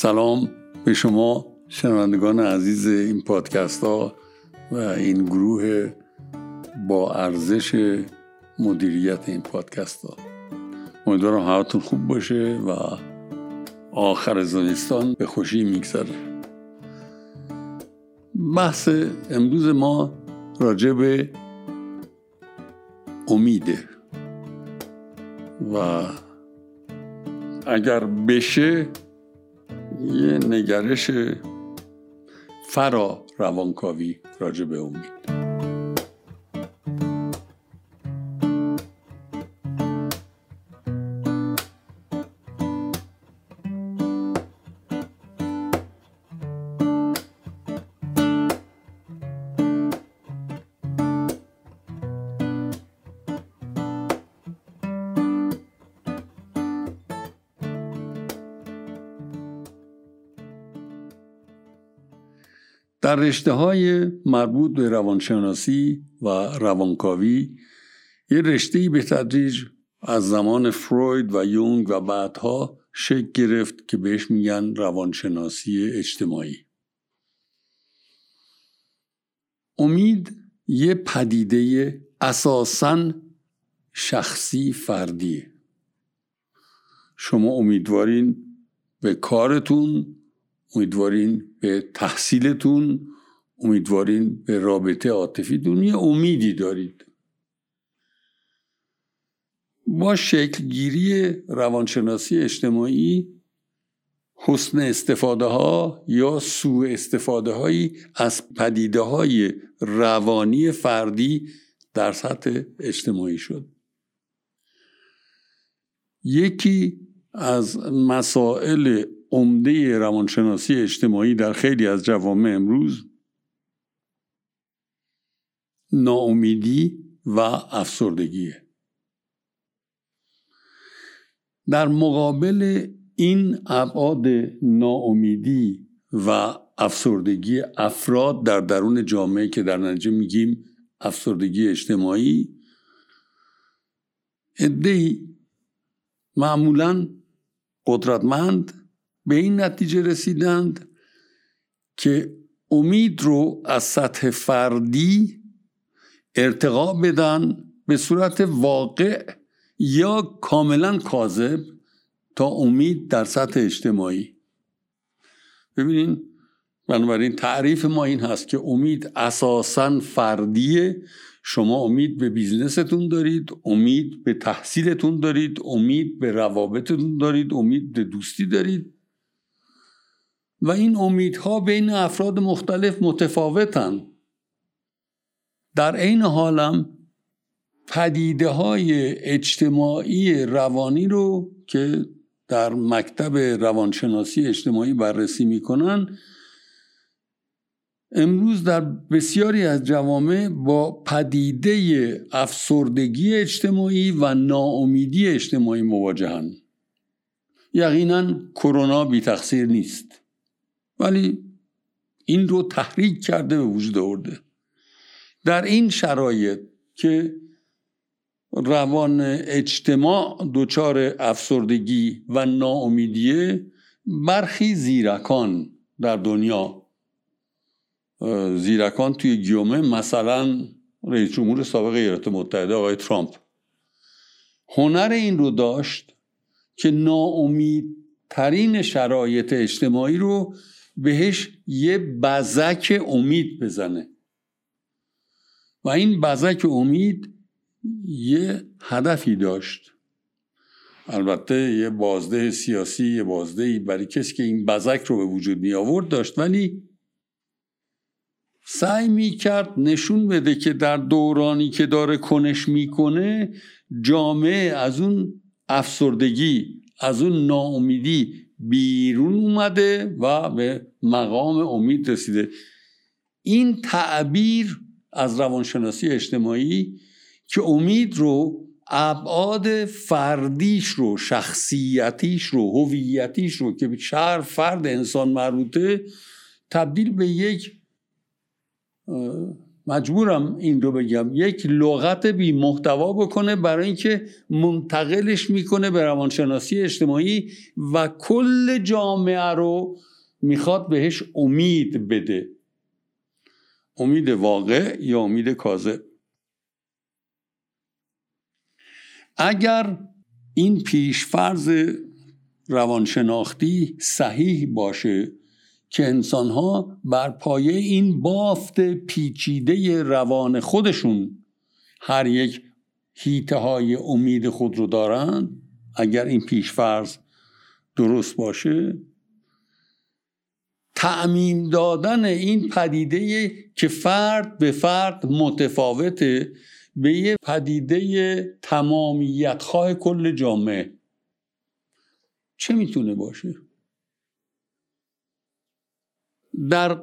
سلام به شما شنوندگان عزیز این پادکست ها و این گروه با ارزش مدیریت این پادکست ها امیدوارم هواتون خوب باشه و آخر زمستان به خوشی میگذره. بحث امروز ما راجع به امیده و اگر بشه یه نگرش فرا روانکاوی راجع به امید در رشته های مربوط به روانشناسی و روانکاوی یه رشته به تدریج از زمان فروید و یونگ و بعدها شکل گرفت که بهش میگن روانشناسی اجتماعی. امید یه پدیده اساسا شخصی فردیه. شما امیدوارین به کارتون امیدوارین به تحصیلتون امیدوارین به رابطه عاطفیتون یه امیدی دارید. با شکلگیری روانشناسی اجتماعی حسن استفاده ها یا سوء استفاده هایی از پدیده های روانی فردی در سطح اجتماعی شد. یکی از مسائل عمده روانشناسی اجتماعی در خیلی از جوامع امروز ناامیدی و افسردگیه. در مقابل این ابعاد ناامیدی و افسردگی افراد در درون جامعه که در نتیجه میگیم افسردگی اجتماعی ادهی معمولا قدرتمند به این نتیجه رسیدند که امید رو از سطح فردی ارتقا بدن به صورت واقع یا کاملا کاذب تا امید در سطح اجتماعی. ببینین بنابراین تعریف ما این هست که امید اساسا فردیه. شما امید به بیزنستون دارید امید به تحصیلتون دارید امید به روابطتون دارید امید به دوستی دارید. و این امیدها بین افراد مختلف متفاوتن. در عین حالم پدیده های اجتماعی روانی رو که در مکتب روانشناسی اجتماعی بررسی می‌کنن امروز در بسیاری از جوامع با پدیده افسردگی اجتماعی و ناامیدی اجتماعی مواجهن. یقینا کرونا بی تقصیر نیست. ولی این رو تحریک کرده به وجود آورده. در این شرایط که روان اجتماع دچار افسردگی و ناامیدیه برخی زیرکان در دنیا زیرکان توی گیومه مثلا رئیس جمهور سابق ایالات متحده آقای ترامپ. هنر این رو داشت که ناامیدترین شرایط اجتماعی رو بهش یه بزک امید بزنه. و این بزک امید یه هدفی داشت. البته یه بازده سیاسی یه بازده برای کسی که این بزک رو به وجود می آورد داشت. ولی سعی می کرد نشون بده که در دورانی که داره کنش می‌کنه جامعه از اون افسردگی از اون ناامیدی بیرون اومده و به مقام امید رسیده. این تعبیر از روانشناسی اجتماعی که امید رو ابعاد فردیش رو شخصیتیش رو هویتیش رو که به شهر فرد انسان مربوطه تبدیل به یک مجبورم این رو بگم. یک لغت بی محتوا بکنه برای اینکه منتقلش می‌کنه به روانشناسی اجتماعی و کل جامعه رو می‌خواد بهش امید بده. امید واقع یا امید کاذب؟ اگر این پیشفرز روانشناختی صحیح باشه که انسانها بر پایه این بافت پیچیده روان خودشون هر یک هیته های امید خود رو دارند اگر این پیشفرز درست باشه تعمیم دادن این پدیده که فرد به فرد متفاوته به یه پدیده تمامیت خواه کل جامعه. چه می‌تونه باشه؟ در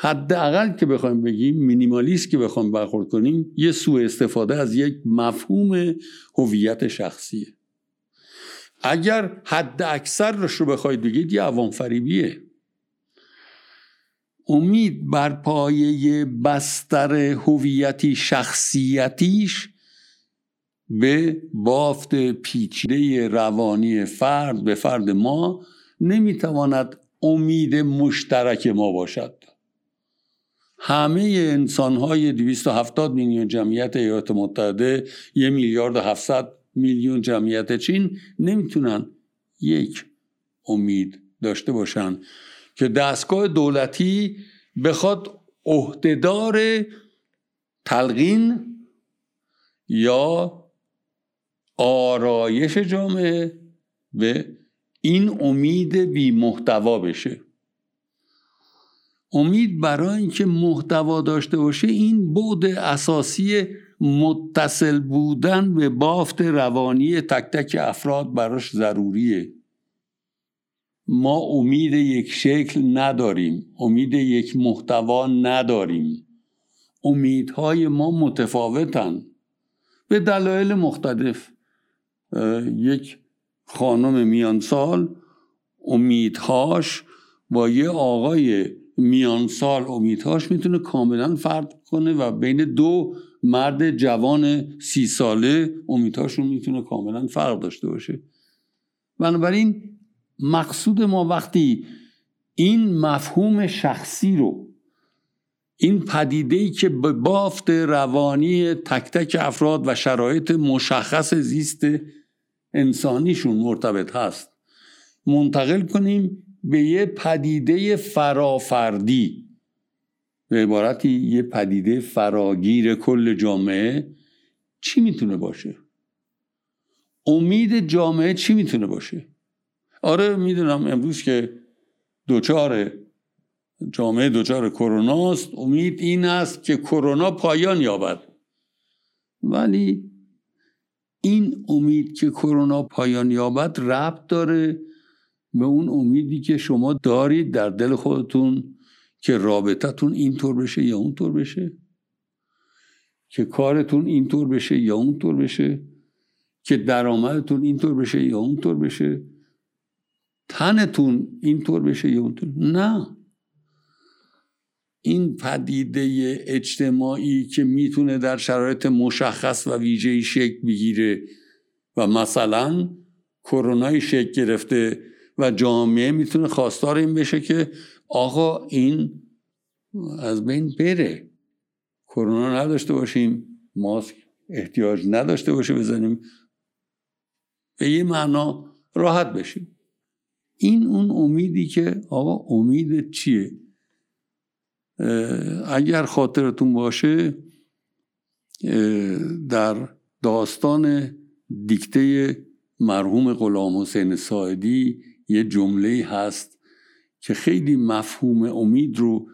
حداقل که بخوایم بگیم مینیمالیست که بخوایم برخورد کنیم یه سوء استفاده از یک مفهوم هویت شخصیه. اگر حد اکثرش رو بخواید بگید یه عوام فریبیه امید بر پایه بستر هویتی شخصیتیش به بافت پیچیده روانی فرد به فرد ما نمی‌تواند امید مشترک ما باشد. همه انسان های 270 میلیون جمعیت ایالات متحده یه میلیارد و 700 میلیون جمعیت چین نمی‌تونن یک امید داشته باشن که دستگاه دولتی بخواد عهدهدار تلقین یا آرایش جامعه به این امید بی محتوا بشه. امید برای اینکه محتوا داشته باشه این بود اساسی متصل بودن به بافت روانی تک تک افراد براش ضروریه. ما امید یک شکل نداریم امید یک محتوا نداریم. امیدهای ما متفاوتن. به دلایل مختلف یک خانم میان سال امیدهاش با یه آقای میان سال امیدهاش می‌تونه کاملا فرق کنه و بین دو مرد جوان سی ساله امیدهاشون می‌تونه کاملا فرق داشته باشه. بنابراین مقصود ما وقتی این مفهوم شخصی رو این پدیده ای که به بافت روانی تک تک افراد و شرایط مشخص زیست انسانیشون مرتبط هست. منتقل کنیم به یه پدیده فرافردی. به عبارتی یه پدیده فراگیر کل جامعه چی می‌تونه باشه؟ امید جامعه چی می‌تونه باشه؟ آره می‌دونم امروز که دوچار جامعه دوچار کرونا است. امید این است که کرونا پایان یابد. ولی این امید که کرونا پایان یابد ربط داره به اون امیدی که شما دارید در دل خودتون که رابطتون اینطور بشه یا اونطور بشه که کارتون اینطور بشه یا اونطور بشه که درآمدتون اینطور بشه یا اونطور بشه تنتون اینطور بشه یا اونطور نه. این پدیده اجتماعی که می‌تونه در شرایط مشخص و ویژه‌ای شکل بگیره و مثلا کرونای شکل گرفته و جامعه می‌تونه خواستار این بشه که آقا این از بین بره. کرونا نداشته باشیم ماسک احتیاج نداشته باشه بزنیم. به یه معنا راحت بشیم. این اون امیدی که آقا امید چیه؟ اگر خاطرتون باشه در داستان دیکته مرحوم غلام حسین ساعدی یه جمله هست که خیلی مفهوم امید رو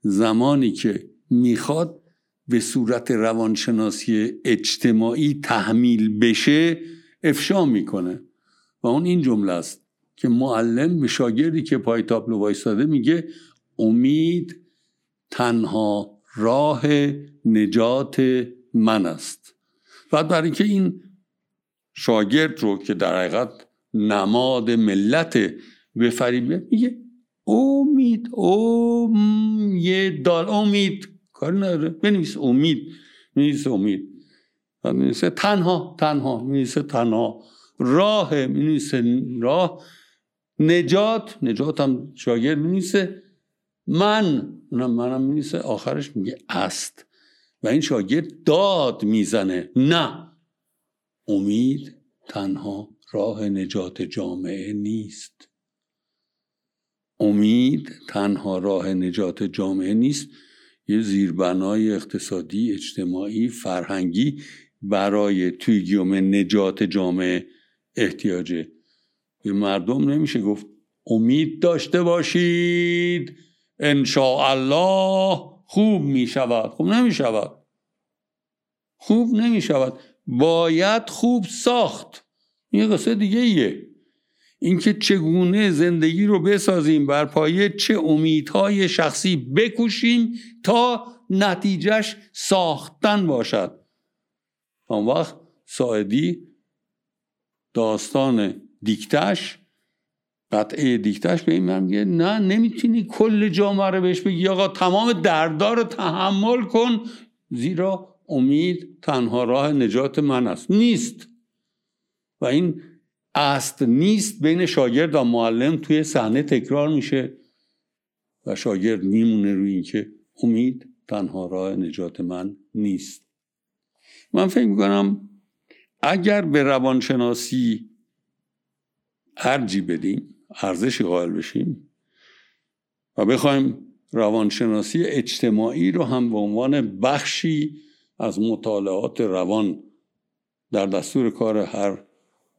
زمانی که می‌خواد به صورت روانشناسی اجتماعی تحمیل بشه افشا می‌کنه. و اون این جمله است که معلم به شاگردی که پای تابلو وایستاده میگه امید تنها راه نجات من است. و برای اینکه این شاگرد رو که در حقیقت نماد ملت بفریبه میگه امید اوم یه دال امید. کاری نداره. بنویس امید بنویس امید. بنویس تنها تنها بنویس تنها. راه بنویس راه. نجات نجات هم شاگرد بنویسه. من اونم منم مینیسه آخرش میگه است. و این شاگرد داد می‌زنه. نه. امید تنها راه نجات جامعه نیست. امید تنها راه نجات جامعه نیست. یه زیربنای اقتصادی اجتماعی فرهنگی برای توی نجات جامعه احتیاجه. به مردم نمیشه گفت امید داشته باشید. الله خوب می شود خوب نمی شود خوب نمی شود باید خوب ساخت. یه قصه دیگه ایه. اینکه چگونه زندگی رو بسازیم بر پایه چه امیدهای شخصی بکوشیم تا نتیجهش ساختن باشد. آن وقت ساعدی داستان دیکتش قطعه دیکتش به این میگه نه نمی‌تونی کل جامعه رو بهش بگی. آقا تمام دردار رو تحمل کن. زیرا امید تنها راه نجات من است. نیست. و این است نیست بین شاگرد و معلم توی صحنه تکرار میشه و شاگرد میمونه روی اینکه امید تنها راه نجات من نیست. من فکر می‌کنم اگر به روانشناسی ارجی بدیم ارزشی قائل بشیم و بخوایم روانشناسی اجتماعی رو هم به عنوان بخشی از مطالعات روان در دستور کار هر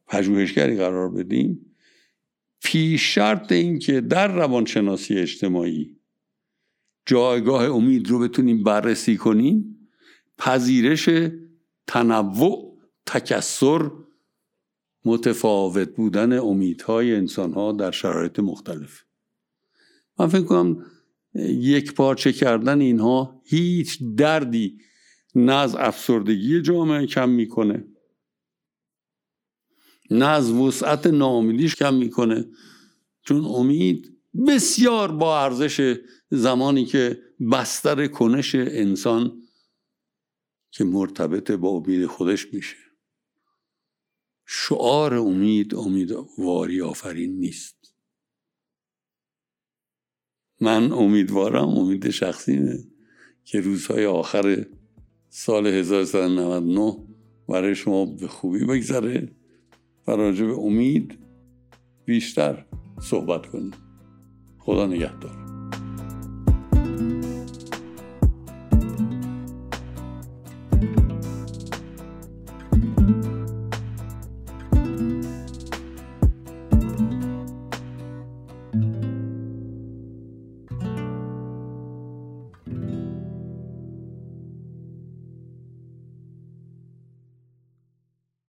پژوهشگری قرار بدیم پیش شرط این که در روانشناسی اجتماعی جایگاه امید رو بتونیم بررسی کنیم پذیرش تنوع تکسر متفاوت بودن امیدهای انسانها در شرایط مختلف. من فکر کنم یک پارچه کردن اینها هیچ دردی نه از افسردگی جامعه کم می‌کنه نه از وسعت ناامیدیش کم می‌کنه. چون امید بسیار با ارزش زمانی که بستر کنش انسان که مرتبط با امید خودش میشه. شعار امید امیدواری آفرین نیست. من امیدوارم امید شخصیمه که روزهای آخر سال 1399 برای شما به خوبی بگذره و راجع به امید بیشتر صحبت کنیم. خدا نگهدار.